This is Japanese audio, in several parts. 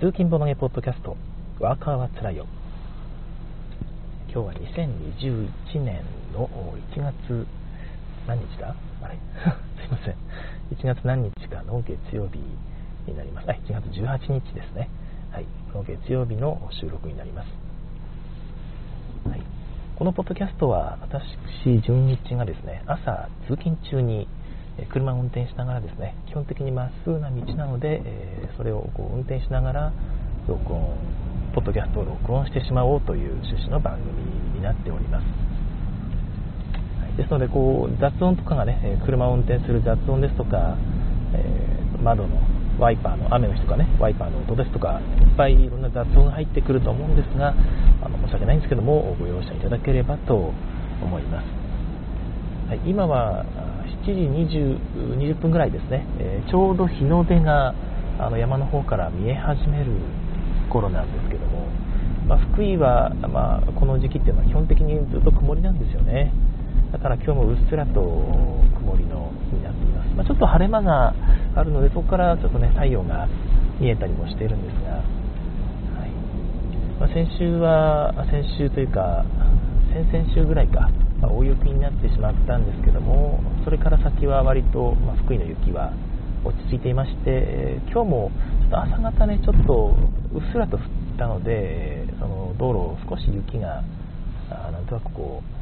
通勤ボナゲポッドキャストワーカーはつらいよ。今日は2021年の1月何日だ？あれ すいません。1月何日かの月曜日になります。あ1月18日ですね。はい。の月曜日の収録になります、はい、このポッドキャストは私純一がですね朝通勤中に車を運転しながらですね基本的にまっすぐな道なので、えそれをこう運転しながら録音ポッドキャストを録音してしまおうという趣旨の番組になっております、ですのでこう雑音とかがね車を運転する雑音ですとか、え、窓のワイパーの雨の日とかねワイパーの音ですとかいっぱいいろんな雑音が入ってくると思うんですがあの申し訳ないんですけどもご容赦いただければと思います、はい、今は7時 20, 20分ぐらいですね、えー、ちょうど日の出があの山の方から見え始める頃なんですけども、まあ、福井は、まあ、この時期っていうのは基本的にずっと曇りなんですよね。だから今日もうっすらと曇りの日になっています、まあ、ちょっと晴れ間があるのでそこからちょっとね太陽が見えたりもしているんですが、はい。まあ、先週は先週というか先々週ぐらいか。大雪になってしまったんですけどもそれから先は割と、まあ、福井の雪は落ち着いていまして、今日もちょっと朝方ねちょっとうっすらと降ったのでその道路少し雪がなんとなくこう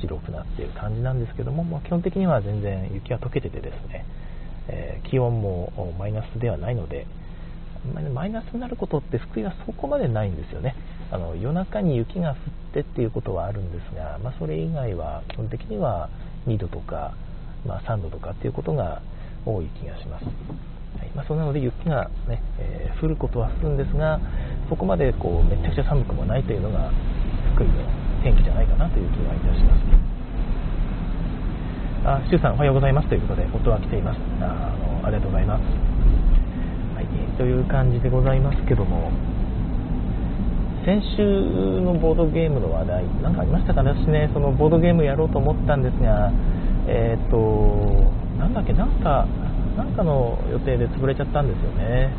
白くなっている感じなんですけども、まあ、基本的には全然雪は溶けててですね、えー、気温もマイナスではないのでマイナスになることって福井はそこまでないんですよね。の夜中に雪が降ってっていうことはあるんですが、まあ、それ以外は基本的には2度とか、まあ、3度とかっていうことが多い気がします、はい。まあ、そんなので雪がね、えー、降ることは降るんですがそこまでこうめちゃくちゃ寒くもないというのが福井の天気じゃないかなという気がいたします。あ、シュウさんおはようございます。ということで音は来ています。ああのありがとうございます、はい、という感じでございますけども先週のボードゲームの話題、何かありましたかね、私ね、そのボードゲームやろうと思ったんですが、えっ、ー、と、なんだっけ、なんか、なんかの予定で潰れちゃったんですよね。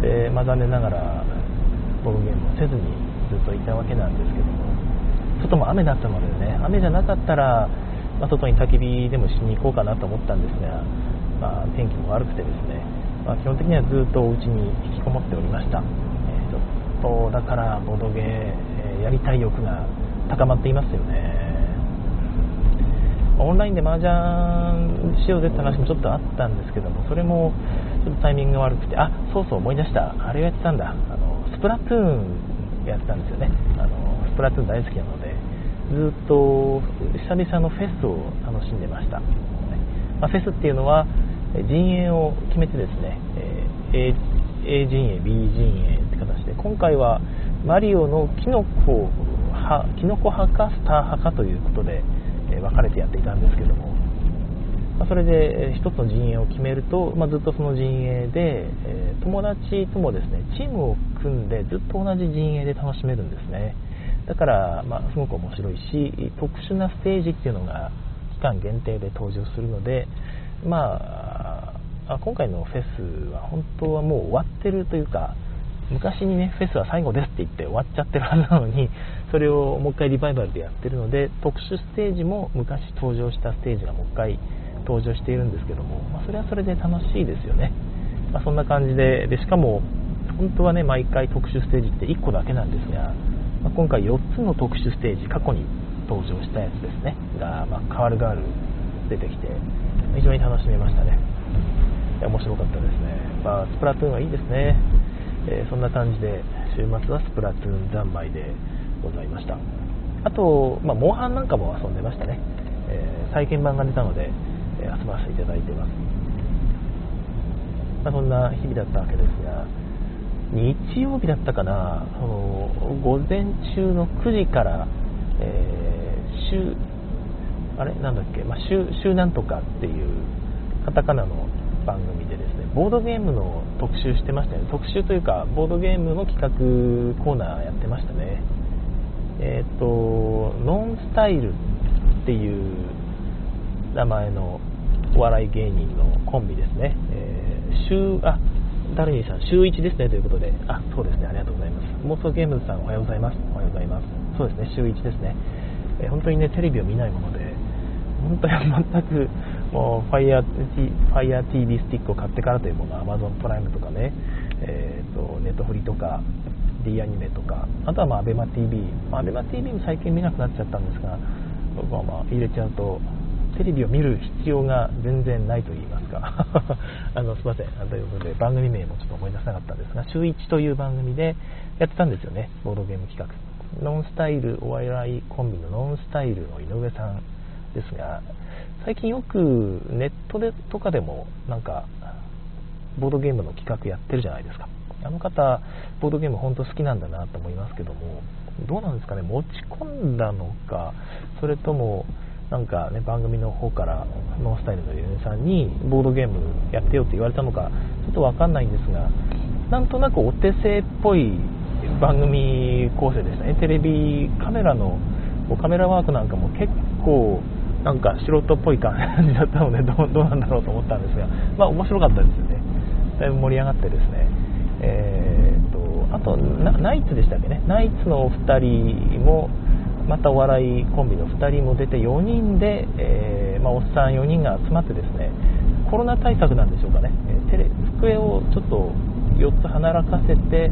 で、まあ、残念ながら、ボードゲームをせずにずっといたわけなんですけども、外も雨だったのでね、雨じゃなかったら、まあ、外に焚き火でもしに行こうかなと思ったんですが、まあ、天気も悪くてですね、まあ、基本的にはずっとお家に引きこもっておりました。とだからボドゲーやりたい欲が高まっていますよね。オンラインで麻雀しようぜって話もちょっとあったんですけどもそれもちょっとタイミングが悪くてあそうそう思い出した。あれをやってたんだ。あのスプラトゥーンやってたんですよね。あのスプラトゥーン大好きなので。ずっと久々のフェスを楽しんでました、まあ、フェスっていうのは陣営を決めてですね、え A 陣営 B 陣営今回はマリオのキノコ派キノコ派かスター派かということで、え分かれてやっていたんですけども、まそれで1つの陣営を決めると、ま、ずっとその陣営で、え友達ともですねチームを組んでずっと同じ陣営で楽しめるんですね。だから、ま、すごく面白いし特殊なステージっていうのが期間限定で登場するのでまあ今回のフェスは本当はもう終わってるというか昔にねフェスは最後ですって言って終わっちゃってるはずなのに それをもう一回リバイバルでやってるので特殊ステージも昔登場したステージがもう一回登場しているんですけども、まあ、それはそれで楽しいですよね、まあ、そんな感じででしかも本当はね毎回特殊ステージって1個だけなんですが、まあ、今回4つの特殊ステージ過去に登場したやつですね。が、ま変わる変わる出てきて非常に楽しめましたね。面白かったですね、まあ、スプラトゥーンはいいですね、えー、そんな感じで週末はスプラトゥーン三昧でございました。あと、まあ、モンハンなんかも遊んでましたね、えー、再建版が出たので、えー、遊ばせていただいてます、まあ、そんな日々だったわけですが日曜日だったかな。その午前中の9時から、えー、週あれ？なんだっけ、まあ、週週なんとかっていうカタカナの番組でですねボードゲームの特集してましたよね特集というかボードゲームの企画コーナーやってましたねえっ、ー、とノンスタイルっていう名前のお笑い芸人のコンビですね、えー、週あダルニーさん、週1ですねということで、あ、そうですね、ありがとうございます。妄想ゲームズさん、おはようございます。おはようございます。そうですね、週1ですね。えー、本当にね、テレビを見ないもので、本当に全く、もう、Fire, Fire TV スティックを買ってからというもの、Amazon プライムとかね、えーと、ネットフリとか、D アニメとか、あとはまあ ABEMATV、まあ、ABEMATV も最近見なくなっちゃったんですが、まあ、まあ入れちゃうと、テレビを見る必要が全然ないと言いますか。あのすいません。ということで番組名もちょっと思い出せなかったんですが週1という番組でやってたんですよね。ボードゲーム企画。ノンスタイルお笑いコンビのノンスタイルの井上さんですが最近よくネットでとかでもなんかボードゲームの企画やってるじゃないですか。あの方ボードゲーム本当好きなんだなと思いますけどもどうなんですかね？持ち込んだのかそれともなんかね番組の方からノンスタイルのユネさんにボードゲームやってよって言われたのかちょっと分かんないんですがなんとなくお手製っぽい番組構成でしたね。テレビカメラのカメラワークなんかも結構なんか素人っぽい感じだったのでどうなんだろうと思ったんですがまあ面白かったですよね。だいぶ盛り上がってですね。えー、っとあとナイツでしたっけね。ナイツのお二人もまたお笑いコンビの2人も出て4人で、えー、まあ、おっさん4人が集まってですねコロナ対策なんでしょうかね、えテレ机をちょっと4つ離らかせて、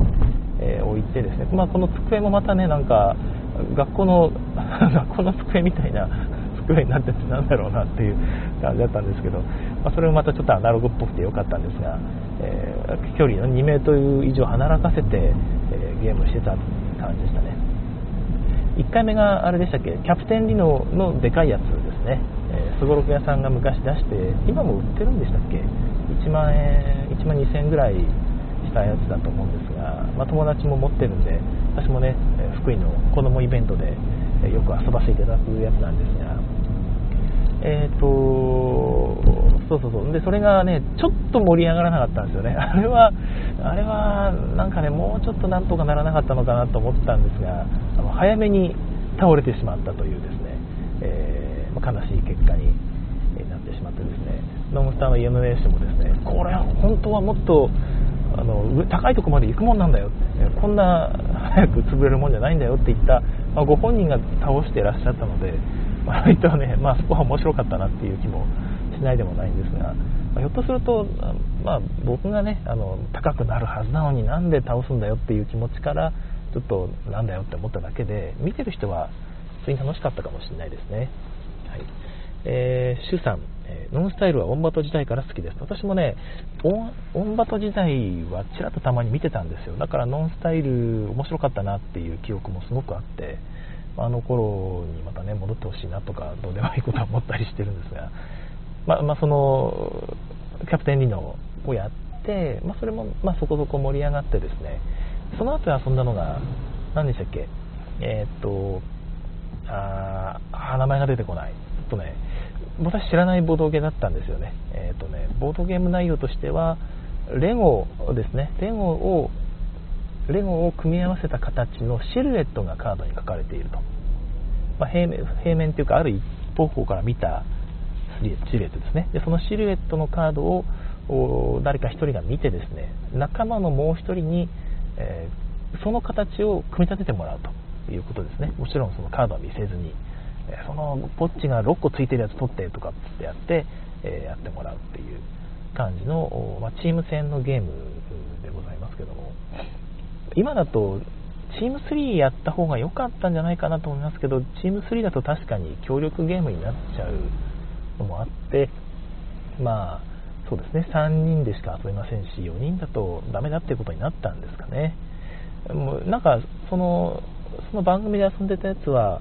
えー、置いてですね、まあ、この机もまたねなんか学校の 学校の机みたいな机になっててなんだろうなっていう感じだったんですけど、まあ、それもまたちょっとアナログっぽくて良かったんですが、えー、距離の2メートル以上離らかせて、えー、ゲームしてた感じでしたね。1回目があれでしたっけ？キャプテンリノのでかいやつですね。すごろく屋さんが昔出して今も売ってるんでしたっけ？1万円1万2000円ぐらいしたやつだと思うんですが、まあ、友達も持ってるんで私もね福井の子供イベントでよく遊ばせていただくやつなんですがえっ、ー、とそうそうそう。でそれがねちょっと盛り上がらなかったんですよね。あれはあれはなんかねもうちょっとなんとかならなかったのかなと思ったんですがあの早めに倒れてしまったというですね、えー、悲しい結果になってしまってですね。ノムスターの EMS もですねこれは本当はもっとあの高いとこまで行くもんなんだよこんな早く潰れるもんじゃないんだよって言った、まあ、ご本人が倒していらっしゃったので割とね、まあ、そこは面白かったなっていう気もしないでもないんですが、まあ、ひょっとすると、まあ、僕がねあの高くなるはずなのになんで倒すんだよっていう気持ちからちょっとなんだよって思っただけで見てる人は普通に楽しかったかもしれないですね。はいえー、シュさん、えノンスタイルはオンバト時代から好きです。私もね、オンバト時代はちらっとたまに見てたんですよ。だからノンスタイル面白かったなっていう記憶もすごくあって、あの頃にまたね、戻ってほしいなとか、どうでもいいことは思ったりしてるんですが、まあ、まあ、その、キャプテンリノをやって、まあ、それも、まそこそこ盛り上がってですね、その後遊んだのが、何でしたっけ、えー、っと、ああ、名前が出てこない。とね、私知らないボードゲーだったんですよね。えー、っとね、ボードゲーム内容としては、レゴですね、レゴを、レゴを組み合わせた形のシルエットがカードに書かれていると。まあ、平面平面というか、ある一方向から見たシルエットですね。でそのシルエットのカードを誰か1人が見てですね、仲間のもう1人に、えー、その形を組み立ててもらうということですね。もちろんそのカードは見せずに、えそのポッチが6個ついてるやつ取ってとかってやって、えー、やってもらうっていう感じの、まあ、チーム戦のゲームでございますけども、今だとチーム3やった方が良かったんじゃないかなと思いますけど、チーム3だと確かに協力ゲームになっちゃうのもあって、まあ、そうですね、3人でしか遊べませんし、4人だとダメだっていうことになったんですかね。もうなんか、その、その番組で遊んでたやつは、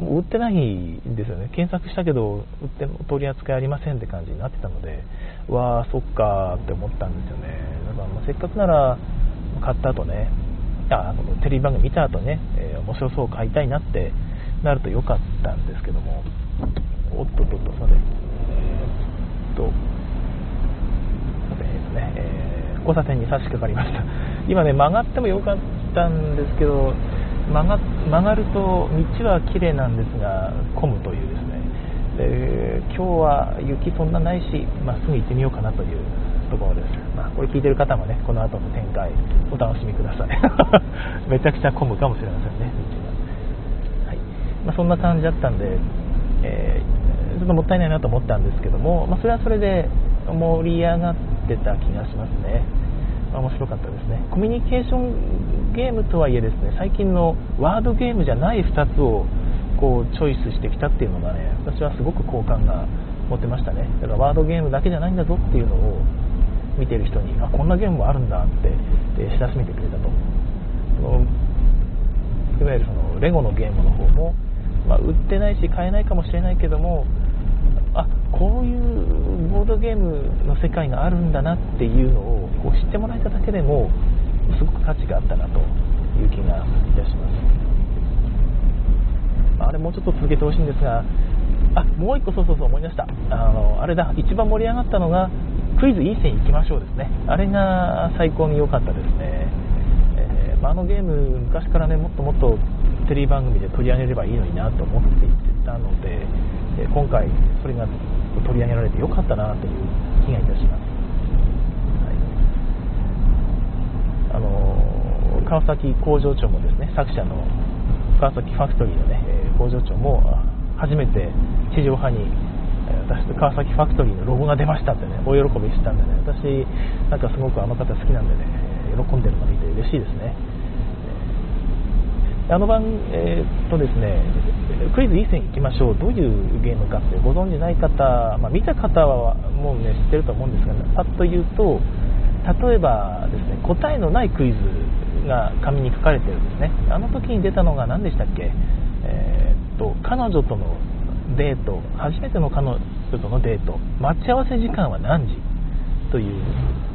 売ってないですよね。検索したけど、売っても取り扱いありませんって感じになってたので、わあ、そっかって思ったんですよね。だからませっかくなら、買った後ね、あのテレビ番組見た後ね、えー、面白そう買いたいなってなるとよかったんですけども、おっとっとっと、すいません。え、っと、えー、っとね、えー、交差点に差し掛かりました。今ね、曲がってもよかったんですけど、曲が曲がると道は綺麗なんですが、混むというですね、で今日は雪そんなないし、まっすぐ行ってみようかなというところです。まあ、これ聞いてる方もね、この後の展開、お楽しみください。めちゃくちゃ混むかもしれませんね、はい。まあ、そんな感じだったんで、えー、ちょっともったいないなと思ったんですけども、まあ、それはそれで盛り上がってた気がしますね。面白かったですね。コミュニケーションゲームとはいえですね、最近のワードゲームじゃない2つをこうチョイスしてきたっていうのがね、私はすごく好感が持ってましたね。だからワードゲームだけじゃないんだぞっていうのを見てる人に、あ、こんなゲームもあるんだって、え知らしめてくれたと。いわゆるそのレゴのゲームの方も、まあ、売ってないし買えないかもしれないけども、あこういうボードゲームの世界があるんだなっていうのをこう知ってもらえただけでもすごく価値があったなという気がいたします。あれもうちょっと続けてほしいんですがあもう1個そうそうそう思い出した。あのあれだ。一番盛り上がったのがクイズいい線いきましょうですね。あれが最高に良かったですね、えー、まあ、あのゲーム昔からねもっともっとテレビ番組で取り上げればいいのになと思っていたので、え今回それが取り上げられてよかったなという気がいたします、はい、あの川崎工場長もですね作者の川崎ファクトリーの、ね、工場長も初めて地上波に私と川崎ファクトリーのロゴが出ましたってね大喜びしたんでね私なんかすごくあの方好きなんでね喜んでるの見て嬉しいですね。あの番、えー、とですね、クイズいい線いきましょう、どういうゲームかってご存じない方、まあ、見た方はもうね知ってると思うんですが、ね、パッと言うと、例えばですね答えのないクイズが紙に書かれてるんですね、あの時に出たのが何でしたっけ、えー、っと彼女とのデート、初めての彼女とのデート、待ち合わせ時間は何時？という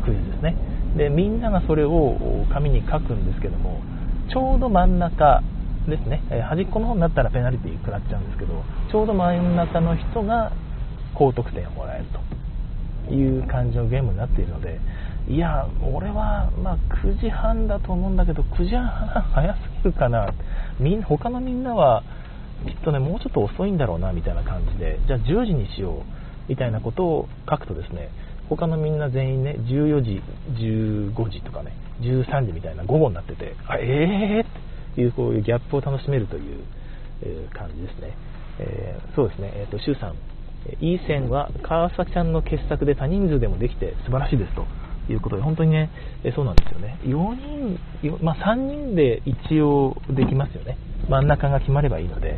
クイズですね。でみんながそれを紙に書くんですけどもちょうど真ん中ですね、え端っこの方になったらペナルティー食らっちゃうんですけど、ちょうど真ん中の人が高得点をもらえるという感じのゲームになっているので、いや、俺は、ま、9時半だと思うんだけど、9時半早すぎるかな、みん他のみんなはきっとね、もうちょっと遅いんだろうなみたいな感じで、じゃあ10時にしようみたいなことを書くとですね、他のみんな全員ね、14時、15時とかね、13時みたいな午後になってて、あえー？っていう、こういうギャップを楽しめるという、え、感じですね。えー、そうですね、えっ、ー、と、周さん、いい線は川崎ちゃんの傑作で多人数でもできて素晴らしいですということで、本当にね、そうなんですよね。4人、まあ、3人で一応できますよね。真ん中が決まればいいので、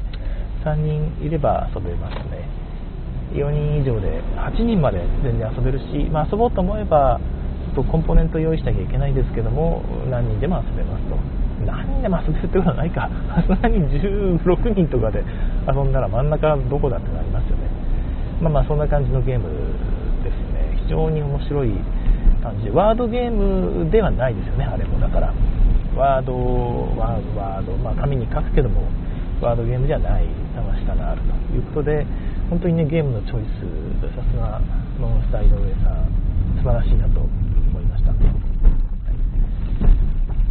3人いれば遊べますね。4人以上で8人まで全然遊べるし、まあ、遊ぼうと思えばちょっとコンポーネント用意しなきゃいけないですけども何人でも遊べますと。何人でも遊べるってことはないか。さすがに16人とかで遊んだら真ん中どこだってなりますよね。まあまあそんな感じのゲームですね。非常に面白い感じワードゲームではないですよねあれも。だからワードワード、まあ、紙に書くけどもワードゲームじゃない楽しさがあるということで本当にねゲームのチョイスさすがノンスタイル上さん素晴らしいなと思いました。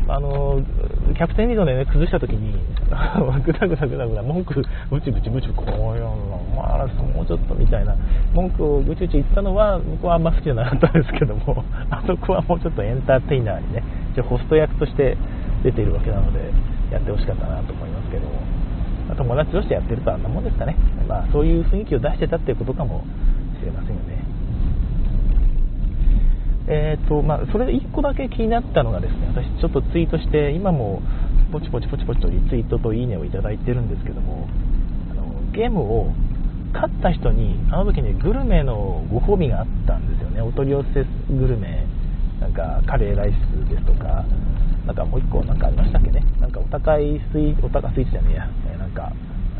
あのキャプテンリードでね崩した時にぐだぐだぐだぐだ文句ブチブチブチこういうのまあもうちょっとみたいな文句をぐちぐち言ったのは僕はあんま好きじゃなかったんですけどもあそこはもうちょっとエンターテイナーにね一応ホスト役として出ているわけなのでやってほしかったなと思いますけど。友達としてやってるとあんなもんですかね。まあそういう雰囲気を出してたっていうことかもしれませんよね。えーとまあ、それで1個だけ気になったのがですね私ちょっとツイートして今もポチポチポチポチとリツイートといいねをいただいてるんですけどもあのゲームを勝った人にあの時にグルメのご褒美があったんですよね。お取り寄せグルメ。なんかカレーライスですとかなんかもう1個なんかありましたっけね？なんかお高いスイお高スイーツじゃねえや、えなんか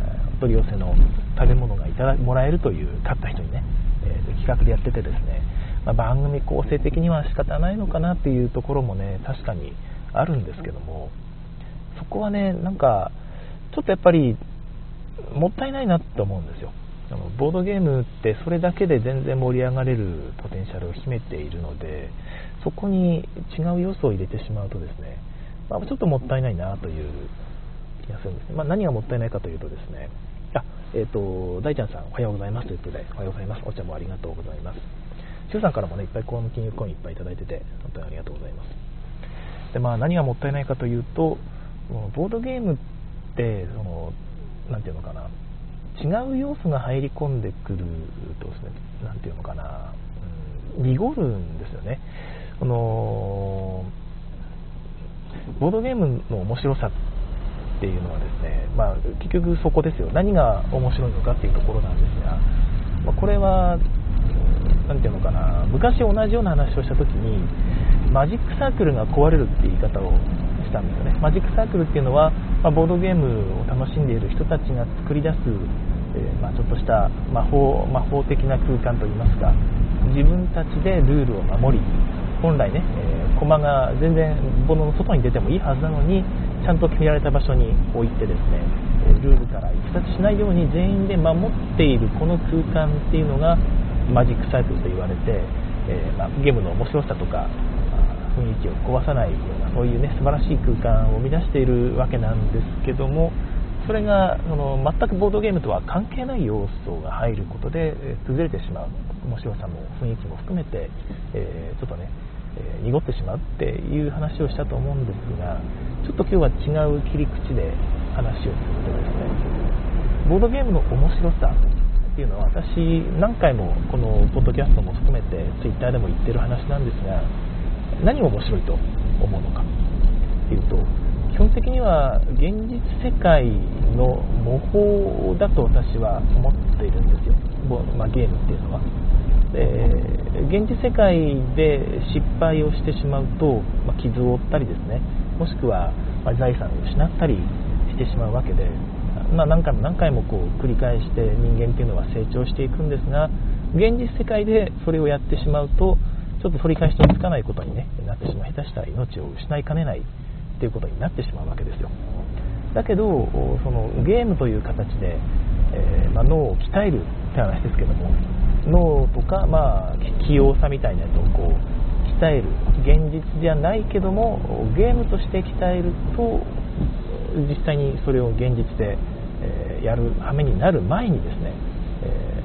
えお取り寄せの食べ物がいただもらえるという勝った人にね、えー、企画でやっててですね。まあ、番組構成的には仕方ないのかなっていうところもね確かにあるんですけども。そこはねなんかちょっとやっぱりもったいないなと思うんですよ。あのボードゲームってそれだけで全然盛り上がれるポテンシャルを秘めているのでそこに違う要素を入れてしまうとですね、まあ、ちょっともったいないなという気がするんですね、まあ、何がもったいないかというとですねあえ、ー、と大ちゃんさんおはようございますということでおはようございますお茶もありがとうございます中さんからもね、いっぱいコーム金融コインいっぱいいただいてて、本当にありがとうございます。で、まあ何がもったいないかというと、ボードゲームって、その、なんていうのかな、違う要素が入り込んでくるとですね、なんていうのかな、うん、濁るんですよね。このボードゲームの面白さっていうのはですね、まあ、結局そこですよ。何が面白いのかっていうところなんですが、まあ、これは、何ていうのかな、昔同じような話をした時に、マジックサークルが壊れるって言い方をしたんですよね。マジックサークルっていうのは、まあ、ボードゲームを楽しんでいる人たちが作り出す、えー、まあ、ちょっとした魔法魔法的な空間といいますか、自分たちでルールを守り、本来ね、えー、駒が全然ボの外に出てもいいはずなのに、ちゃんと決められた場所に置いてですね、えルールから逸脱しないように全員で守っているこの空間っていうのがマジックサイクルと言われて、えー、まあ、ゲームの面白さとか雰囲気を壊さないようなそういうね素晴らしい空間を生み出しているわけなんですけどもそれがその全くボードゲームとは関係ない要素が入ることで崩れてしまう面白さも雰囲気も含めて、えー、ちょっとね、ー、濁ってしまうっていう話をしたと思うんですがちょっと今日は違う切り口で話をするとですねボードゲームの面白さっていうのは私何回もこのポッドキャストも含めて Twitter でも言ってる話なんですが何が面白いと思うのか。っていうと基本的には現実世界の模倣だと私は思っているんですよ、まあ、ゲームっていうのは。で現実世界で失敗をしてしまうと、まあ、傷を負ったりですねもしくは、ま財産を失ったりしてしまうわけで、まあ、何回も何回もこう繰り返して人間っていうのは成長していくんですが現実世界でそれをやってしまうとちょっと取り返しのつかないことに、ね、なってしまう下手したら命を失いかねないっていうことになってしまうわけですよ。だけどそのゲームという形で、えー、まあ、脳を鍛えるって話ですけども脳とか、まあ、器用さみたいなやつをこう鍛える現実じゃないけどもゲームとして鍛えると実際にそれを現実で、えー、やる羽目になる前にですね、え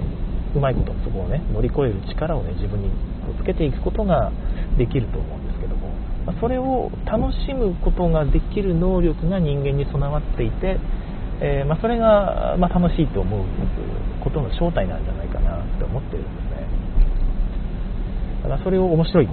ー、うまいことそこをね乗り越える力をね自分につけていくことができると思うんですけどもそれを楽しむことができる能力が人間に備わっていて、えー、まあ、それが、ま楽しいと思うことの正体なんじゃないかなって思ってるんですね。だからそれを面白い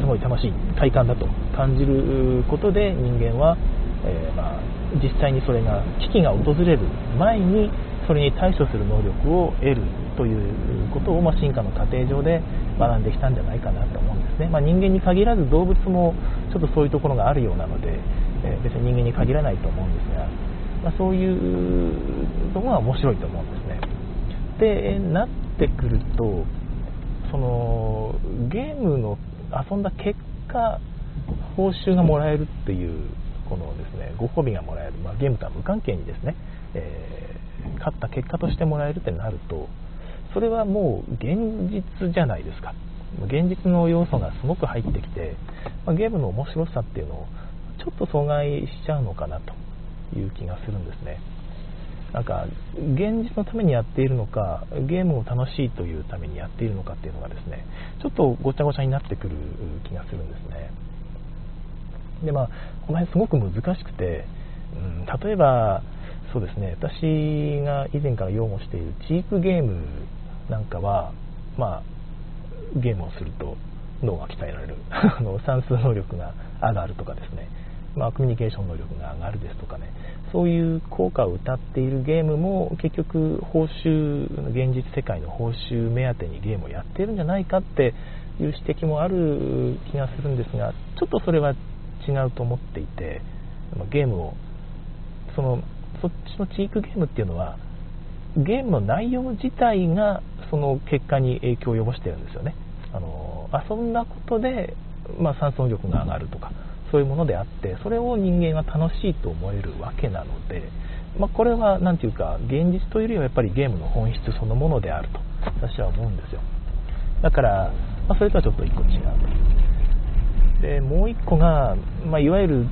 すごい楽しい体感だと感じることで人間は、えー、まあ、実際にそれが危機が訪れる前にそれに対処する能力を得るということを、まあ、進化の過程上で学んできたんじゃないかなと思うんですね、まあ、人間に限らず動物もちょっとそういうところがあるようなので、えー、別に人間に限らないと思うんですが、まあ、そういうところが面白いと思うんですね。でなってくるとそのゲームの遊んだ結果報酬がもらえるっていうこのですねご褒美がもらえる、まあ、ゲームとは無関係にですね、えー、勝った結果としてもらえるってなるとそれはもう現実じゃないですか。現実の要素がすごく入ってきて、まあ、ゲームの面白さっていうのをちょっと阻害しちゃうのかなと。いう気がするんですね。なんか現実のためにやっているのかゲームを楽しいというためにやっているのかっていうのがですねちょっとごちゃごちゃになってくる気がするんですね。でまあこの辺すごく難しくて、うん、例えばそうですね私が以前から擁護しているチープゲームなんかは、まあ、ゲームをすると脳が鍛えられる。算数能力が上がるとかですね、まあ、コミュニケーション能力が上がるですとかね。そういう効果を謳っているゲームも結局報酬現実世界の報酬目当てにゲームをやっているんじゃないかっていう指摘もある気がするんですがちょっとそれは違うと思っていてゲームをそのそっちのチークゲームっていうのはゲームの内容自体がその結果に影響を及ぼしてるんですよね。あの遊んだことで、まあ、酸素力が上がるとか。そういうものであってそれを人間は楽しいと思えるわけなので、まあ、これは何ていうか現実というよりはやっぱりゲームの本質そのものであると私は思うんですよ。だから、まあ、それとはちょっと1個違うとでもう1個が、まあ、いわゆる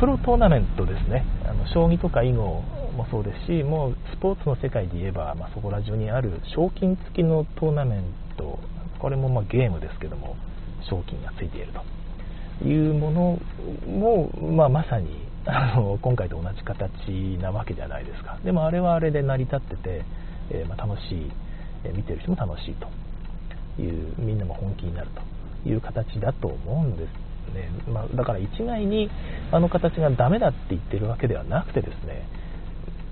プロトーナメントですね。あの将棋とか囲碁もそうですしもうスポーツの世界で言えば、まあ、そこら中にある賞金付きのトーナメント。これもまゲームですけども賞金がついていると。いうものも、まあ、まさに あの今回と同じ形なわけじゃないですか。でもあれはあれで成り立ってて、えー、まあ、楽しい、え見てる人も楽しいというみんなも本気になるという形だと思うんですね、まあ、だから一概にあの形がダメだって言ってるわけではなくてですね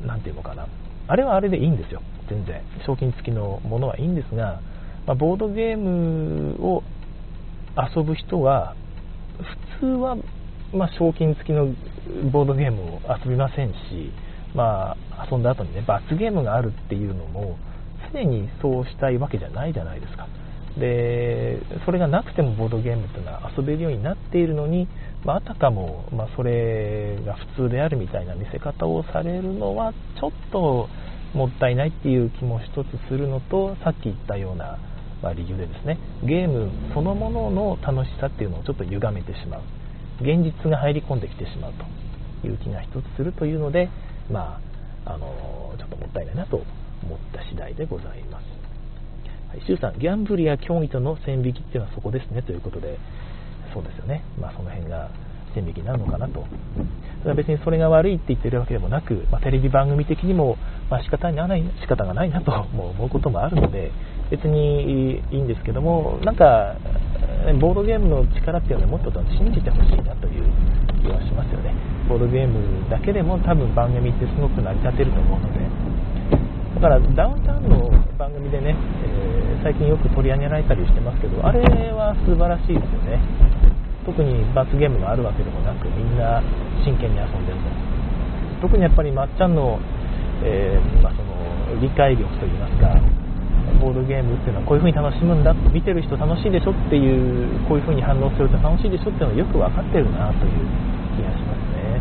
何て言うのかな。あれはあれでいいんですよ。全然。賞金付きのものはいいんですが、まあ、ボードゲームを遊ぶ人は普通は、まあ、賞金付きのボードゲームを遊びませんし、まあ、遊んだ後にね罰ゲームがあるっていうのも常にそうしたいわけじゃないじゃないですか。でそれがなくてもボードゲームっていうのは遊べるようになっているのに、まあ、あたかも、まあ、それが普通であるみたいな見せ方をされるのはちょっともったいないっていう気も一つするのとさっき言ったような、まあ、理由でですねゲームそのものの楽しさっていうのをちょっと歪めてしまう現実が入り込んできてしまうという気が一つするというのでまああのちょっともったいないなと思った次第でございます。はい、周さん、ギャンブルや競技との線引きっていうのはそこですねということで、そうですよね、まあ、その辺が線引きになるのかなと。ただ別にそれが悪いって言ってるわけでもなく、まあ、テレビ番組的にも、まあ、仕方がない仕方がないなと 思うこともあるので、別にいいんですけども、なんか、ボードゲームの力っていうのはもっと信じてほしいなという気はしますよね。ボードゲームだけでも多分番組ってすごく成り立てると思うので、だからダウンタウンの番組でね、えー、最近よく取り上げられたりしてますけど、あれは素晴らしいですよね。特に罰ゲームがあるわけでもなく、みんな真剣に遊んでると。特にやっぱりまっちゃんの,、えー、まあ、その理解力といいますか、ボードゲームっていうのはこういう風に楽しむんだ見てる人楽しいでしょっていうこういう風に反応すると楽しいでしょっていうのはよく分かってるなという気がしますね。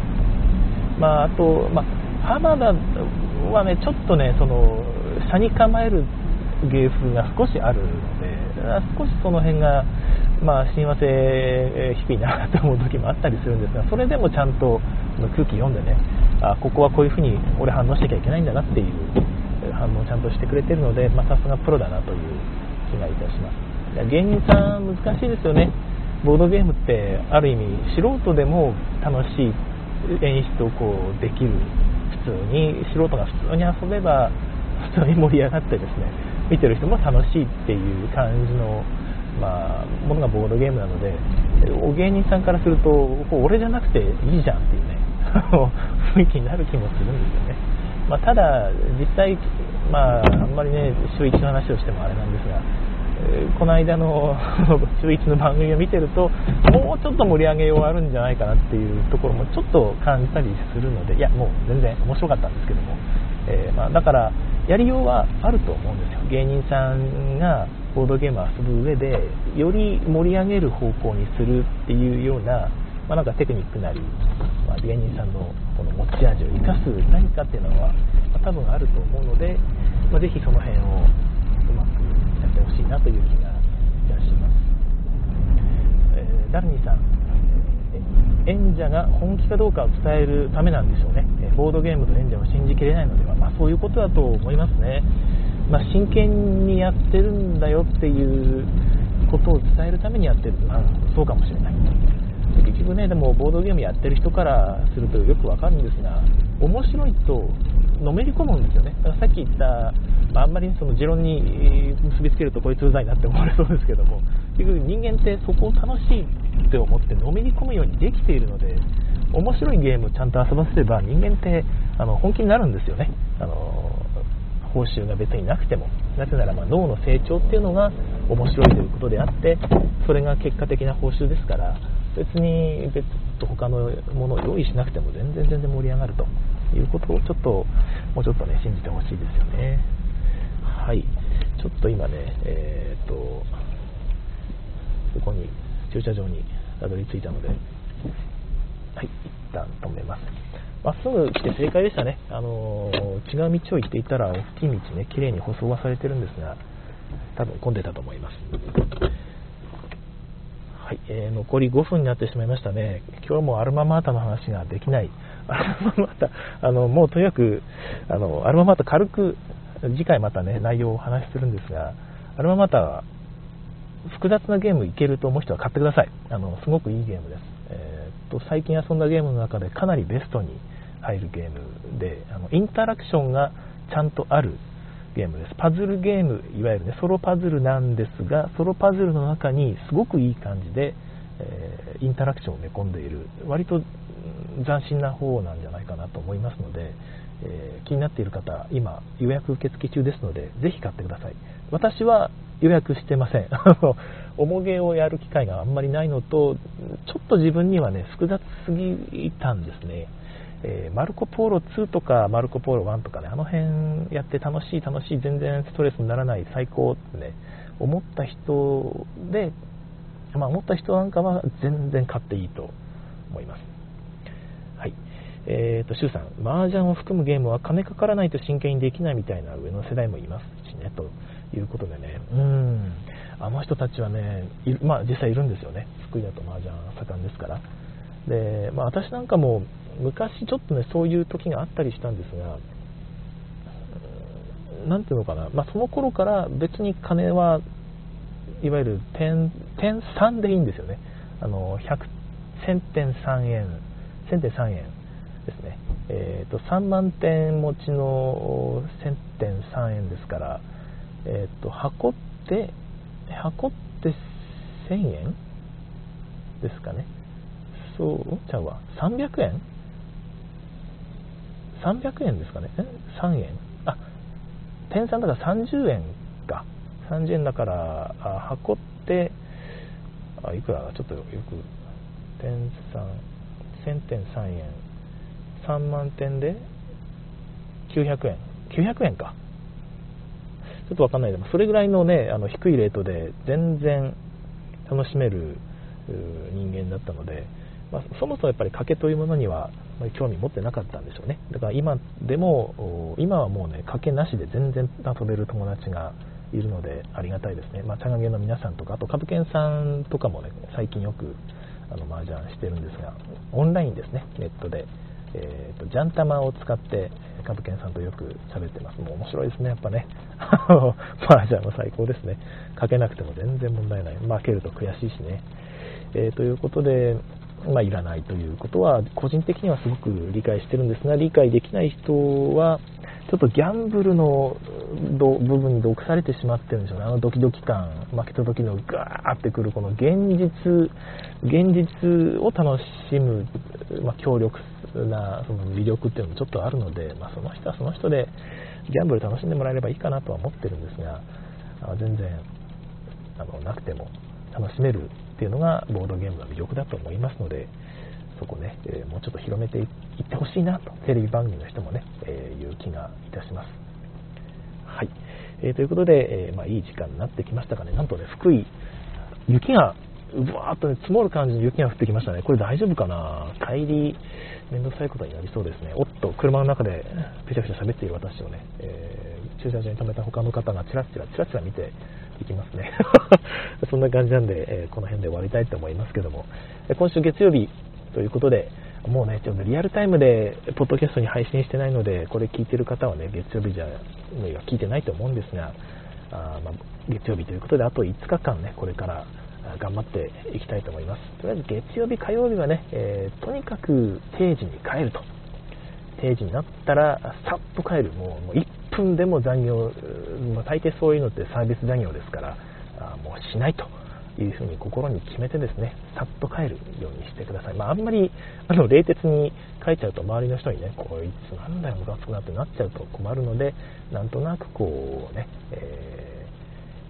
まあ、あと、まあ、浜田はね、ちょっとね、その、車に構える芸風が少しあるので、少しその辺が、まあ、親和性低いなと思う時もあったりするんですが、それでもちゃんと空気読んでね、あここはこういうふうに俺反応しなきゃいけないんだなっていう反応をちゃんとしてくれてるので、ま、さすがプロだなという気がいたします。芸人さん難しいですよね。ボードゲームってある意味素人でも楽しい演出をこうできる普通に素人が普通に遊べば普通に盛り上がってですね見てる人も楽しいっていう感じの、まあ、ものがボードゲームなのでお芸人さんからすると俺じゃなくていいじゃんっていうね 雰囲気になる気もするんですよね、まあ、ただ実際、まあ、あんまりね週1の話をしてもあれなんですがこの間の 週1の番組を見てるともうちょっと盛り上げようあるんじゃないかなっていうところもちょっと感じたりするのでいやもう全然面白かったんですけども、えー、まあ、だからやりようはあると思うんですよ。芸人さんがボードゲームを遊ぶ上でより盛り上げる方向にするっていうような,、まあ、なんかテクニックなり、まあ、芸人さんのこの持ち味を生かす何かっていうのは、まあ、多分あると思うので、まあ、ぜひその辺をうまくやってほしいなという気がいたします、えー、ダルニーさん演者が本気かどうかを伝えるためなんでしょうね。ボードゲームと演者を信じきれないのでは、まあ、そういうことだと思いますね、まあ、真剣にやってるんだよっていうことを伝えるためにやってる、まあ、そうかもしれない。結局ねでもボードゲームやってる人からするとよくわかるんですが面白いとのめり込むんですよね。だからさっき言ったまあ、あんまりその持論に結びつけるとこいつうざいなって思われそうですけども結局人間ってそこを楽しいって思ってのめり込むようにできているので面白いゲームをちゃんと遊ばせれば人間ってあの本気になるんですよね。あの報酬が別になくてもなぜならま脳の成長っていうのが面白いということであってそれが結果的な報酬ですから別に別途他のものを用意しなくても全然全然盛り上がるということをちょっともうちょっとね信じてほしいですよね。はい、ちょっと今ね、えー、っと、ここに、駐車場にたどり着いたので、はい、一旦止めます。まっすぐ来て正解でしたね。あのー、違う道を行っていたら、大きい道ね、綺麗に舗装はされてるんですが、多分混んでたと思います。はい、えー、残り5分になってしまいましたね。今日もアルママータの話ができない。アルママータ、あの、もうとにかく、あの、アルママータ軽く次回またね、内容をお話しするんですが、アルママータは、複雑なゲームいけると思う人は買ってくださいあのすごくいいゲームです、えー、っと最近遊んだゲームの中でかなりベストに入るゲームであのインタラクションがちゃんとあるゲームです。パズルゲームいわゆるねソロパズルなんですがソロパズルの中にすごくいい感じで、えー、インタラクションを埋め込んでいる。割と斬新な方なんじゃないかなと思いますので、えー、気になっている方今予約受付中ですのでぜひ買ってください。私は予約してません。重げをやる機会があんまりないのとちょっと自分にはね複雑すぎたんですね。えー、マルコ・ポーロ2とかマルコ・ポーロ1とかねあの辺やって楽しい楽しい全然ストレスにならない最高ってね思った人で、まあ、思った人なんかは全然買っていいと思います。はい。えーと、シュウさん、麻雀を含むゲームは金かからないと真剣にできないみたいな上の世代もいますしね、ということでね、うん、あの人たちはね、まあ、実際いるんですよね、福井だと麻雀盛んですから。で、まあ、私なんかも昔ちょっとねそういう時があったりしたんですが何ていうのかな、まあ、その頃から別に金はいわゆる点点3でいいんですよね。あの100 1000点3円1000点3円ですね、えーと、3万点持ちの1000点3円ですから、えーと、箱って箱って1000円ですかね。そうちゃうわ300円？300円ですかね？3円？あ点3だから30円か。30円だからあ箱ってあいくら？ちょっとよく点3 1000点3円。3万点で900円。900円か。ちょっとわかんない。でもそれぐらいのねあの低いレートで全然楽しめる人間だったのでまあ、そもそもやっぱり賭けというものには興味持ってなかったんでしょうね。だから今でも今はもうね賭けなしで全然遊べる友達がいるのでありがたいですね、まあ、チャガゲの皆さんとかあと株券さんとかもね最近よくあの麻雀してるんですがオンラインですねネットで、えーと、ジャンタマを使って株券さんとよく喋ってます。もう面白いですねやっぱね。麻雀は最高ですね。賭けなくても全然問題ない。負けると悔しいしね、えー、ということでまあ、いらないということは個人的にはすごく理解してるんですが理解できない人はちょっとギャンブルの部分に毒されてしまってるんでしょうね。あのドキドキ感負けた時のガーってくるこの現実現実を楽しむ、まあ、強力なその魅力っていうのもちょっとあるので、まあ、その人はその人でギャンブル楽しんでもらえればいいかなとは思ってるんですが全然あのなくても楽しめるっていうのがボードゲームの魅力だと思いますのでそこね、え、もうちょっと広めていってほしいなとテレビ番組の人もね、え、いう気がいたします。はい、えー、ということで、えまあ、いい時間になってきましたがね。なんとね福井雪がうわーっと、ね、積もる感じの雪が降ってきましたね。これ大丈夫かな？帰りめんどくさいことになりそうですね。おっと車の中でぺちゃぺちゃ喋っている私をね、え駐車場に止めた他の方がチラチラチラチラ見ていきますね そんな感じなんで、え、この辺で終わりたいと思いますけども、今週月曜日ということで、もうね、ちょっとリアルタイムで、ポッドキャストに配信してないので、これ聞いてる方はね、月曜日じゃ、聞いてないと思うんですが、あま、月曜日ということで、あと5日間ね、これから頑張っていきたいと思います。とりあえず月曜日、火曜日はね、えー、とにかく定時に帰ると。定時になったら、さっと帰る。もうもう1分でも残業、まあ、大抵そういうのってサービス残業ですから、あもうしないというふうに心に決めてですね、さっと帰るようにしてください。まあ、あんまりあの冷徹に帰っちゃうと周りの人にね、こいつなんだよ、ムカつくなってなっちゃうと困るので、なんとなくこうね、え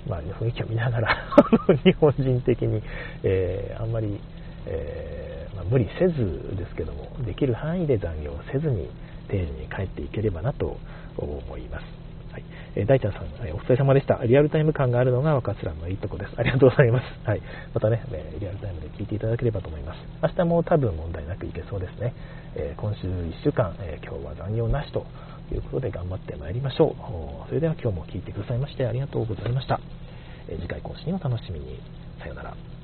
ー、周りの雰囲気を見ながら 日本人的に、えー、あんまり、えー、まあ、無理せずですけども、できる範囲で残業せずに定時に帰っていければなと思います。はい、え大ちゃんさんえ、お疲れ様でした。リアルタイム感があるのが若津のいいとこです。ありがとうございます。はい、またねえ、リアルタイムで聞いていただければと思います。明日も多分問題なくいけそうですね。え今週1週間、え今日は残業なしということで頑張ってまいりましょう。それでは今日も聞いてくださいましてありがとうございました。え次回更新を楽しみに。さようなら。